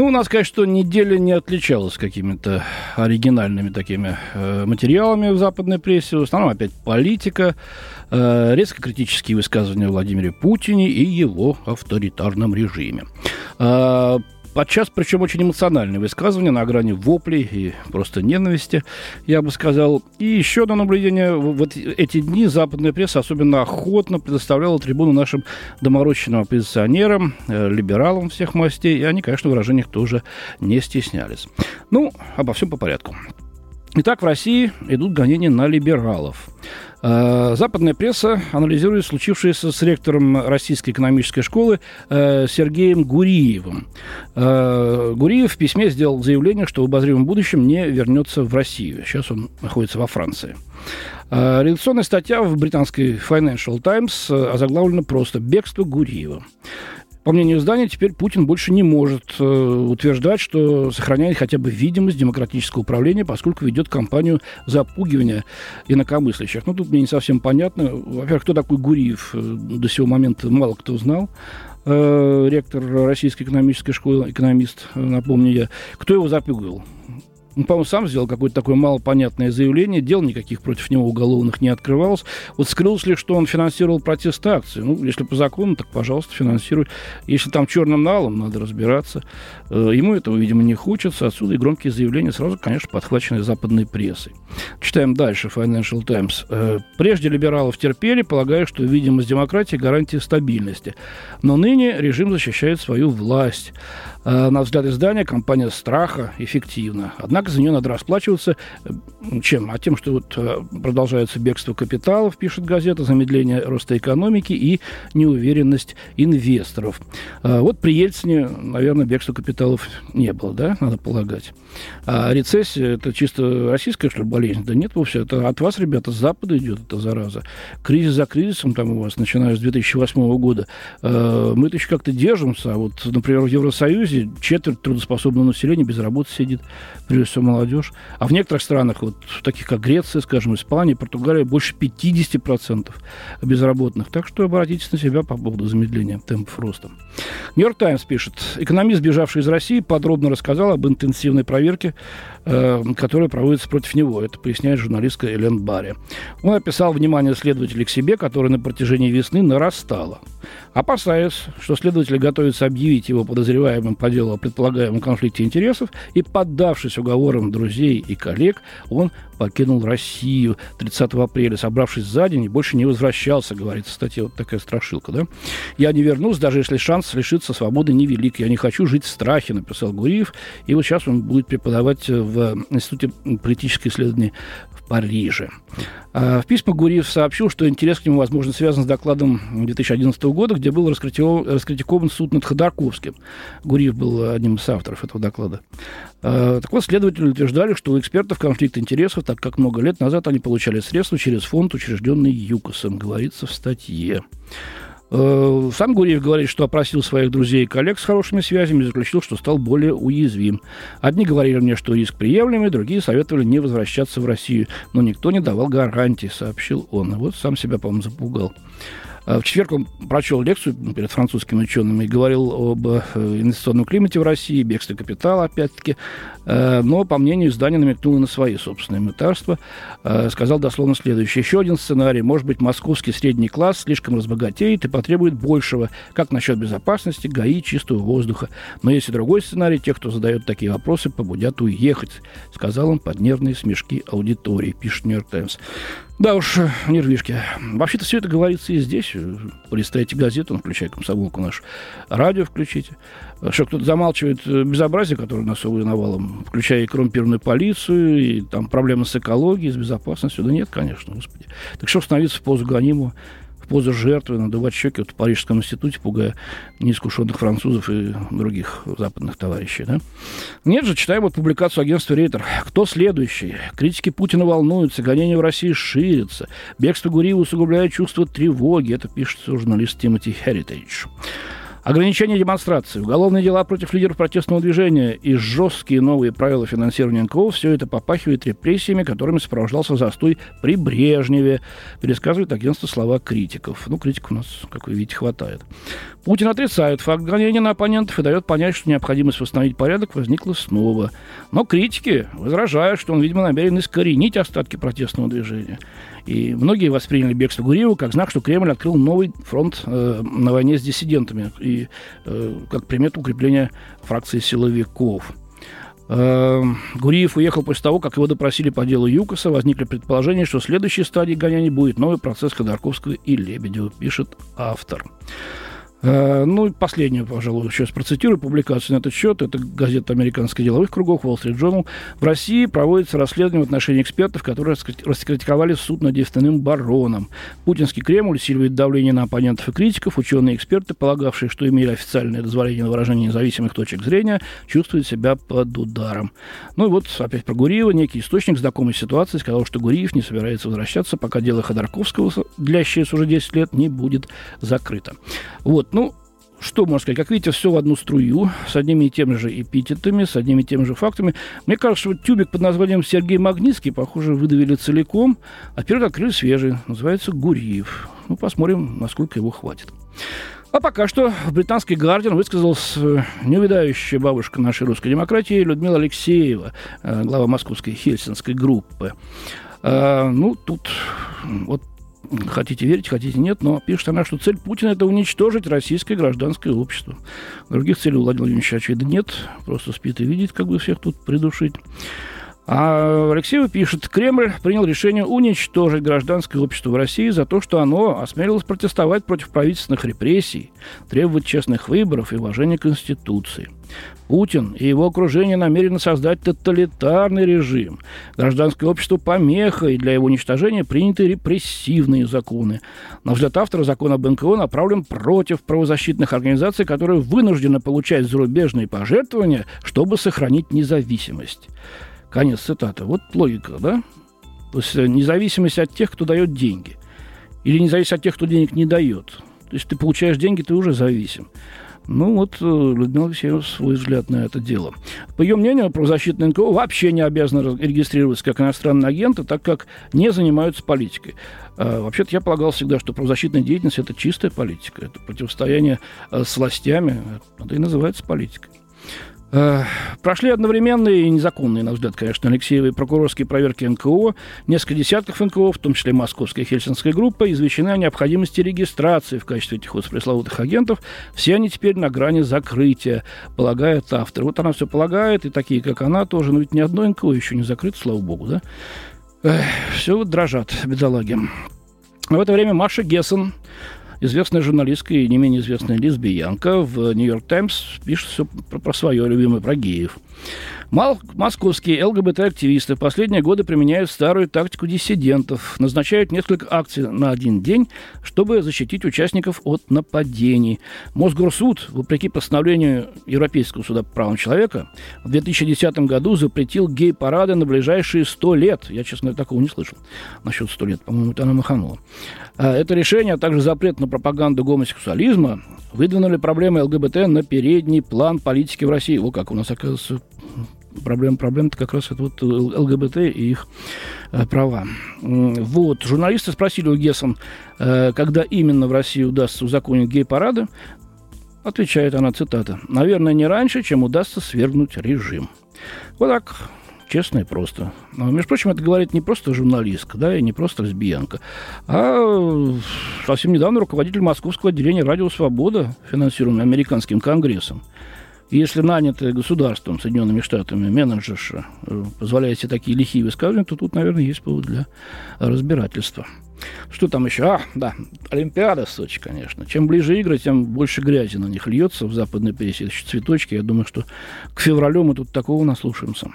Ну, у нас, конечно, неделя не отличалась какими-то оригинальными такими э, материалами в западной прессе. В основном опять политика, э, резко критические высказывания о Владимире Путине и его авторитарном режиме. Э, Подчас, причем очень эмоциональные высказывания на грани воплей и просто ненависти, я бы сказал. И еще одно наблюдение. Вот эти дни западная пресса особенно охотно предоставляла трибуну нашим доморощенным оппозиционерам, э, либералам всех мастей, и они, конечно, в выражениях тоже не стеснялись. Ну, обо всем по порядку. Итак, в России идут гонения на либералов. Э, западная пресса анализирует случившееся с ректором Российской экономической школы э, Сергеем Гуриевым. Э, Гуриев в письме сделал заявление, что в обозримом будущем не вернется в Россию. Сейчас он находится во Франции. Редакционная статья в британской Financial Times озаглавлена просто «Бегство Гуриева». По мнению издания, теперь Путин больше не может э, утверждать, что сохраняет хотя бы видимость демократического управления, поскольку ведет кампанию запугивания инакомыслящих. Ну, тут мне не совсем понятно. Во-первых, кто такой Гуриев, э, до сего момента мало кто знал. Э, ректор Российской экономической школы, экономист, э, напомню я. Кто его запугивал? Он, по-моему, сам сделал какое-то такое малопонятное заявление, дел никаких против него уголовных не открывалось. Вот скрылось ли, что он финансировал протест акции? Ну, если по закону, так, пожалуйста, финансируй. Если там черным налом, надо разбираться. Э, ему этого, видимо, не хочется. Отсюда и громкие заявления сразу, конечно, подхваченные западной прессой. Читаем дальше Financial Times. Э, Прежде либералов терпели, полагая, что видимость демократии – гарантия стабильности. Но ныне режим защищает свою власть. Э, на взгляд издания, компания страха эффективна. Однако за нее надо расплачиваться э, чем? А тем, что вот э, продолжается бегство капиталов, пишет газета, замедление роста экономики и неуверенность инвесторов. Вот при Ельцине, наверное, бегства капиталов не было, да, надо полагать. А рецессия – это чисто российская, что ли, болезнь? Да нет вовсе. Это от вас, ребята, с Запада идет эта зараза. Кризис за кризисом там у вас, начиная с 2008 года. Мы-то еще как-то держимся, а вот, например, в Евросоюзе Союзе четверть трудоспособного населения без работы сидит, прежде всего молодежь. А в некоторых странах, вот таких как Греция, скажем, Испания, Португалия, больше 50% безработных. Так что обратитесь на себя по поводу замедления темпов роста. Нью-Йорк Таймс пишет. Экономист, бежавший из России, подробно рассказал об интенсивной проверке, э, которая проводится против него. Это поясняет журналистка Элен Барри. Он описал внимание следователей к себе, которое на протяжении весны нарастало. Опасаясь, что следователи готовятся объявить его подозреваемым по делу о предполагаемом конфликте интересов, и поддавшись уговорам друзей и коллег, он покинул Россию 30 апреля, собравшись за день и больше не возвращался, говорит в статье. Вот такая страшилка, да? «Я не вернусь, даже если шанс лишиться свободы невелик. Я не хочу жить в страхе», написал Гуриев. И вот сейчас он будет преподавать в Институте политических исследований в Париже. А в письмах Гуриев сообщил, что интерес к нему, возможно, связан с докладом 2011 года, где был раскритикован суд над Ходорковским. Гуриев был одним из авторов этого доклада. А, так вот, следователи утверждали, что у экспертов конфликт интересов, так как много лет назад они получали средства через фонд, учрежденный ЮКОСом, говорится в статье. Э, сам Гурьев говорит, что опросил своих друзей и коллег с хорошими связями и заключил, что стал более уязвим. Одни говорили мне, что риск приемлемый, другие советовали не возвращаться в Россию. Но никто не давал гарантии, сообщил он. Вот сам себя, по-моему, запугал. А в четверг он прочел лекцию перед французскими учеными и говорил об э, инвестиционном климате в России, бегстве капитала, опять-таки. Э, но, по мнению издания, намекнул на свои собственные мытарства. Э, сказал дословно следующее. Еще один сценарий. Может быть, московский средний класс слишком разбогатеет и потребует большего. Как насчет безопасности, ГАИ, чистого воздуха. Но есть и другой сценарий. Те, кто задает такие вопросы, побудят уехать. Сказал он под нервные смешки аудитории, пишет Нью-Йорк Таймс. Да уж, нервишки. Вообще-то все это говорится и здесь. Полистайте газету, ну, включай комсомолку наш. Радио включите. Что кто-то замалчивает безобразие, которое нас навалом, включая и коррумпированную полицию, и там проблемы с экологией, с безопасностью. Да нет, конечно, господи. Так что становиться в позу гонимого позу жертвы, надувать щеки вот в Парижском институте, пугая неискушенных французов и других западных товарищей. Да? Нет же, читаем вот публикацию агентства Рейтер. Кто следующий? Критики Путина волнуются, гонения в России ширятся. Бегство Гуриева усугубляет чувство тревоги. Это пишет журналист Тимоти Херитейдж. Ограничение демонстраций, уголовные дела против лидеров протестного движения и жесткие новые правила финансирования НКО – все это попахивает репрессиями, которыми сопровождался застой при Брежневе, пересказывает агентство слова критиков. Ну, критиков у нас, как вы видите, хватает. Путин отрицает факт гонения на оппонентов и дает понять, что необходимость восстановить порядок возникла снова. Но критики возражают, что он, видимо, намерен искоренить остатки протестного движения. И многие восприняли бегство Гуриева как знак, что Кремль открыл новый фронт э, на войне с диссидентами и э, как примету укрепления фракции силовиков. Э, Гуриев уехал после того, как его допросили по делу ЮКОСа. Возникли предположения, что следующей стадией гоняний будет новый процесс Ходорковского и Лебедева, пишет автор. Э, ну и последнюю, пожалуй, сейчас процитирую публикацию на этот счет. Это газета американских деловых кругов Wall Street Journal. В России проводится расследование в отношении экспертов, которые раскритиковали суд над нефтяным бароном. Путинский Кремль усиливает давление на оппонентов и критиков. Ученые эксперты, полагавшие, что имели официальное дозволение на выражение независимых точек зрения, чувствуют себя под ударом. Ну и вот опять про Гуриева. Некий источник знакомой ситуации сказал, что Гуриев не собирается возвращаться, пока дело Ходорковского, длящееся уже 10 лет, не будет закрыто. Вот. Ну, что можно сказать? Как видите, все в одну струю, с одними и теми же эпитетами, с одними и теми же фактами. Мне кажется, что тюбик под названием Сергей Магнитский, похоже, выдавили целиком, а теперь открыли свежий, называется Гурьев. Ну, посмотрим, насколько его хватит. А пока что британский «Гардиан» высказалась э, неувидающая бабушка нашей русской демократии Людмила Алексеева, э, глава московской хельсинской группы. А, ну, тут вот Хотите верить, хотите нет, но пишет она, что цель Путина – это уничтожить российское гражданское общество. Других целей у Владимира Владимировича, очевидно, нет. Просто спит и видит, как бы всех тут придушить. А Алексеева пишет, Кремль принял решение уничтожить гражданское общество в России за то, что оно осмелилось протестовать против правительственных репрессий, требовать честных выборов и уважения Конституции. Путин и его окружение намерены создать тоталитарный режим. Гражданское общество помеха, и для его уничтожения приняты репрессивные законы. На взгляд автора, закон об НКО направлен против правозащитных организаций, которые вынуждены получать зарубежные пожертвования, чтобы сохранить независимость. Конец цитаты. Вот логика, да? То есть э, независимость от тех, кто дает деньги. Или независимость от тех, кто денег не дает. То есть ты получаешь деньги, ты уже зависим. Ну вот э, Людмила Алексеева свой взгляд на это дело. По ее мнению, правозащитные НКО вообще не обязаны регистрироваться как иностранные агенты, так как не занимаются политикой. А, вообще-то я полагал всегда, что правозащитная деятельность – это чистая политика, это противостояние э, с властями, это и называется политикой. Э, прошли одновременные и незаконные, на взгляд, конечно, Алексеевы прокурорские проверки НКО. Несколько десятков НКО, в том числе Московская Хельсинская группа, извещены о необходимости регистрации в качестве этих вот пресловутых агентов. Все они теперь на грани закрытия, полагает автор. Вот она все полагает, и такие, как она, тоже. Но ведь ни одно НКО еще не закрыто, слава богу, да? Эх, все вот дрожат, бедолаги. В это время Маша Гессен известная журналистка и не менее известная лесбиянка в «Нью-Йорк Таймс» пишет все про, про свое любимое, про геев. Московские ЛГБТ-активисты в последние годы применяют старую тактику диссидентов, назначают несколько акций на один день, чтобы защитить участников от нападений. Мосгорсуд, вопреки постановлению Европейского суда по правам человека, в 2010 году запретил гей-парады на ближайшие 100 лет. Я, честно говоря, такого не слышал насчет 100 лет. По-моему, это она маханула. А это решение, а также запрет на пропаганду гомосексуализма выдвинули проблемы ЛГБТ на передний план политики в России. О, как у нас, оказывается, проблема проблем-то как раз это вот ЛГБТ и их э, права. Вот. Журналисты спросили у Гессен, э, когда именно в России удастся узаконить гей-парады. Отвечает она, цитата, «Наверное, не раньше, чем удастся свергнуть режим». Вот так, честно и просто. Между прочим, это говорит не просто журналистка, да, и не просто лесбиянка, а совсем недавно руководитель московского отделения «Радио Свобода», финансируемый американским конгрессом. Если нанятый государством, Соединенными Штатами, менеджерша э, позволяет себе такие лихие высказывания, то тут, наверное, есть повод для разбирательства. Что там еще? А, да, Олимпиада в Сочи, конечно. Чем ближе игры, тем больше грязи на них льется в западной прессе. еще цветочки. Я думаю, что к февралю мы тут такого наслушаемся.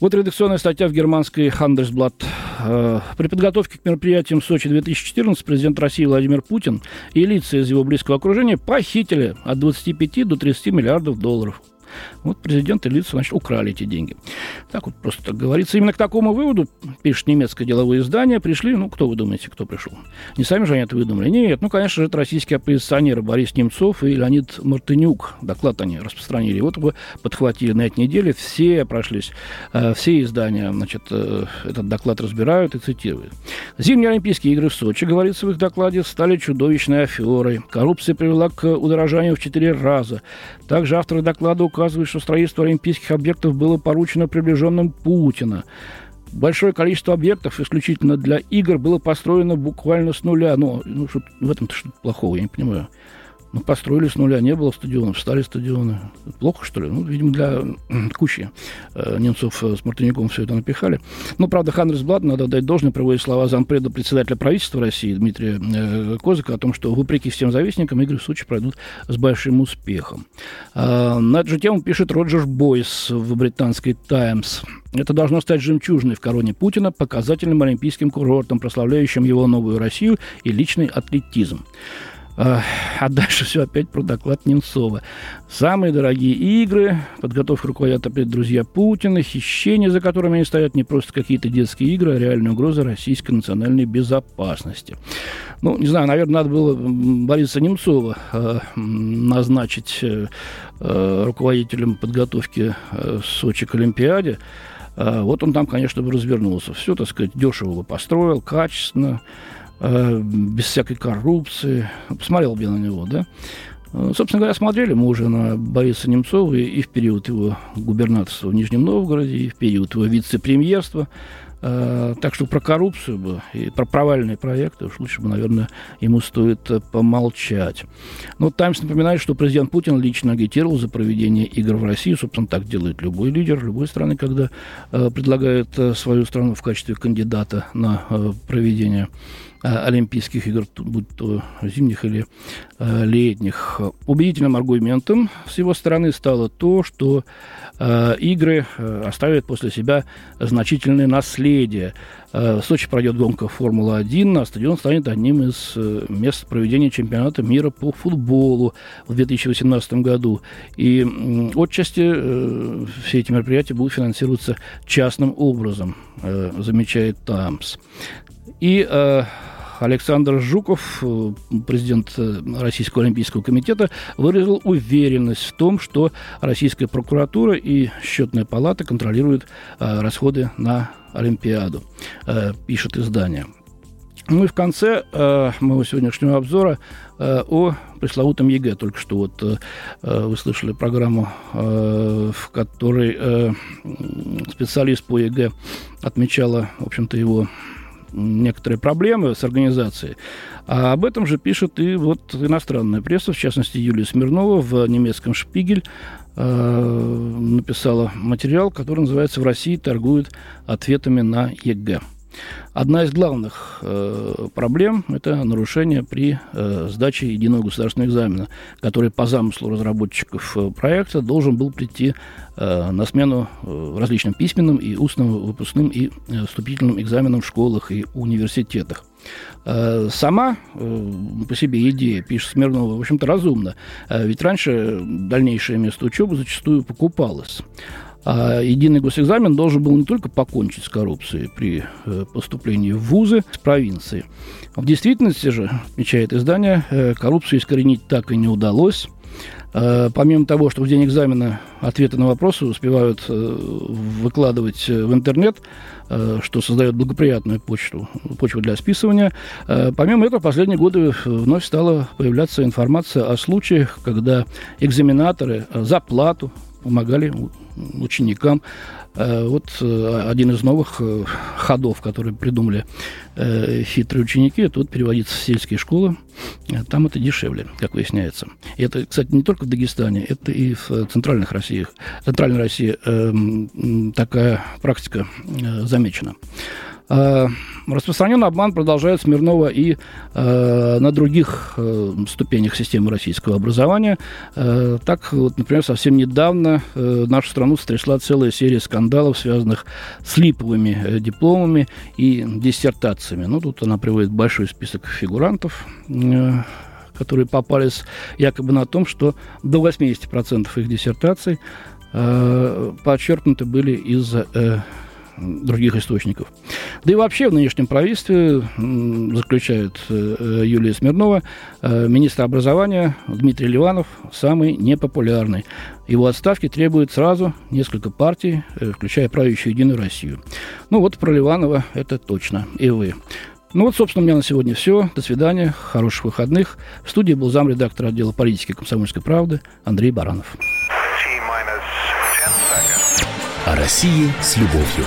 Вот редакционная статья в германской Handelsblatt. Э, при подготовке к мероприятиям Сочи 2014 президент России Владимир Путин и лица из его близкого окружения похитили от 25 до 30 миллиардов долларов. Вот президент и лица, значит, украли эти деньги. Так вот просто так говорится. Именно к такому выводу, пишет немецкое деловое издание, пришли, ну, кто вы думаете, кто пришел? Не сами же они это выдумали? Нет, ну, конечно же, это российские оппозиционеры Борис Немцов и Леонид Мартынюк. Доклад они распространили. Вот вы подхватили на этой неделе, все прошлись, э, все издания, значит, э, этот доклад разбирают и цитируют. Зимние Олимпийские игры в Сочи, говорится в их докладе, стали чудовищной аферой. Коррупция привела к удорожанию в четыре раза. Также авторы доклада указывают что строительство олимпийских объектов было поручено приближенным Путина. Большое количество объектов исключительно для игр было построено буквально с нуля. Но ну, что, в этом-то что-то плохого, я не понимаю. Ну, построили с нуля, не было стадионов, стали стадионы. Плохо, что ли? Ну, видимо, для кучи э, немцов э, с Мартыняком все это напихали. Ну, правда, Ханрисблад, надо дать должное, проводить слова зампреда председателя правительства России Дмитрия э, Козыка о том, что, вопреки всем завистникам, игры в Сочи пройдут с большим успехом. Э, на эту же тему пишет Роджер Бойс в британской «Таймс». Это должно стать жемчужиной в короне Путина, показательным олимпийским курортом, прославляющим его новую Россию и личный атлетизм. А дальше все опять про доклад Немцова. Самые дорогие игры, подготовка руководят опять друзья Путина, хищения, за которыми они стоят, не просто какие-то детские игры, а реальная угроза российской национальной безопасности. Ну, не знаю, наверное, надо было Бориса Немцова э, назначить э, э руководителем подготовки э, Сочи к Олимпиаде. Э, вот он там, конечно, бы развернулся. Все, так сказать, дешево бы построил, качественно. Э, без всякой коррупции. Посмотрел бы я на него, да. Э, собственно говоря, смотрели мы уже на Бориса Немцова и, в период его губернаторства в Нижнем Новгороде, и в период его вице-премьерства. Э, так что про коррупцию бы и про провальные проекты уж лучше бы, наверное, ему стоит помолчать. Но Таймс напоминает, что президент Путин лично агитировал за проведение игр в России. Собственно, так делает любой лидер любой страны, когда предлагает свою страну в качестве кандидата на проведение Э, Олимпийских игр, будь то зимних или э, летних. Убедительным аргументом с его стороны стало то, что э, игры оставят после себя значительное наследие. В Сочи пройдет гонка Формула-1, а стадион станет одним из мест проведения чемпионата мира по футболу в 2018 году. И отчасти все эти мероприятия будут финансироваться частным образом, замечает Тамс. И Александр Жуков, э, президент э, Российского Олимпийского комитета, выразил уверенность в том, что Российская прокуратура и Счетная палата контролируют э, расходы на Олимпиаду, пишет издание. Ну и в конце э, моего сегодняшнего обзора э, о пресловутом ЕГЭ. Только что вот э, вы слышали программу, э, в которой э, специалист по ЕГЭ отмечала, в общем-то, его некоторые проблемы с организацией. А об этом же пишет и вот иностранная пресса, в частности, Юлия Смирнова в немецком «Шпигель» э, написала материал, который называется «В России торгуют ответами на ЕГЭ». Одна из главных э, проблем – это нарушение при э, сдаче единого государственного экзамена, который по замыслу разработчиков э, проекта должен был прийти э, на смену э, различным письменным и устным выпускным и э, вступительным экзаменам в школах и университетах. Сама по себе идея, пишет Смирнова, в общем-то, разумна. Ведь раньше дальнейшее место учебы зачастую покупалось. А единый госэкзамен должен был не только покончить с коррупцией при э, поступлении в вузы с провинции. В действительности же, отмечает издание, э, коррупцию искоренить так и не удалось. Э, помимо того, что в день экзамена ответы на вопросы успевают выкладывать в интернет, что создает благоприятную почту, почву для списывания. Помимо этого, в последние годы вновь стала появляться информация о случаях, когда экзаменаторы за плату помогали ученикам. Э, вот э, один из новых э, ходов, которые придумали хитрые ученики, это вот переводиться в сельские школы. Там это дешевле, как выясняется. И это, кстати, не только в Дагестане, это и в центральных Россиях, центральной России такая практика замечена. Э, распространен обман продолжает Смирнова и э, на других э, ступенях системы российского образования. Э, так, вот, например, совсем недавно э, нашу страну стрясла целая серия скандалов, связанных с липовыми э, дипломами и диссертациями. Ну, тут она приводит большой список фигурантов. Э, которые попались якобы на том, что до 80% их диссертаций э, подчеркнуты были из э, других источников. Да и вообще в нынешнем правительстве, заключает э, Юлия Смирнова, э, министр образования Дмитрий Ливанов самый непопулярный. Его отставки требует сразу несколько партий, э, включая правящую «Единую Россию». Ну вот про Ливанова это точно. И вы. Ну вот, собственно, у меня на сегодня все. До свидания, хороших выходных. В студии был замредактор отдела политики комсомольской правды Андрей Баранов. О России с любовью.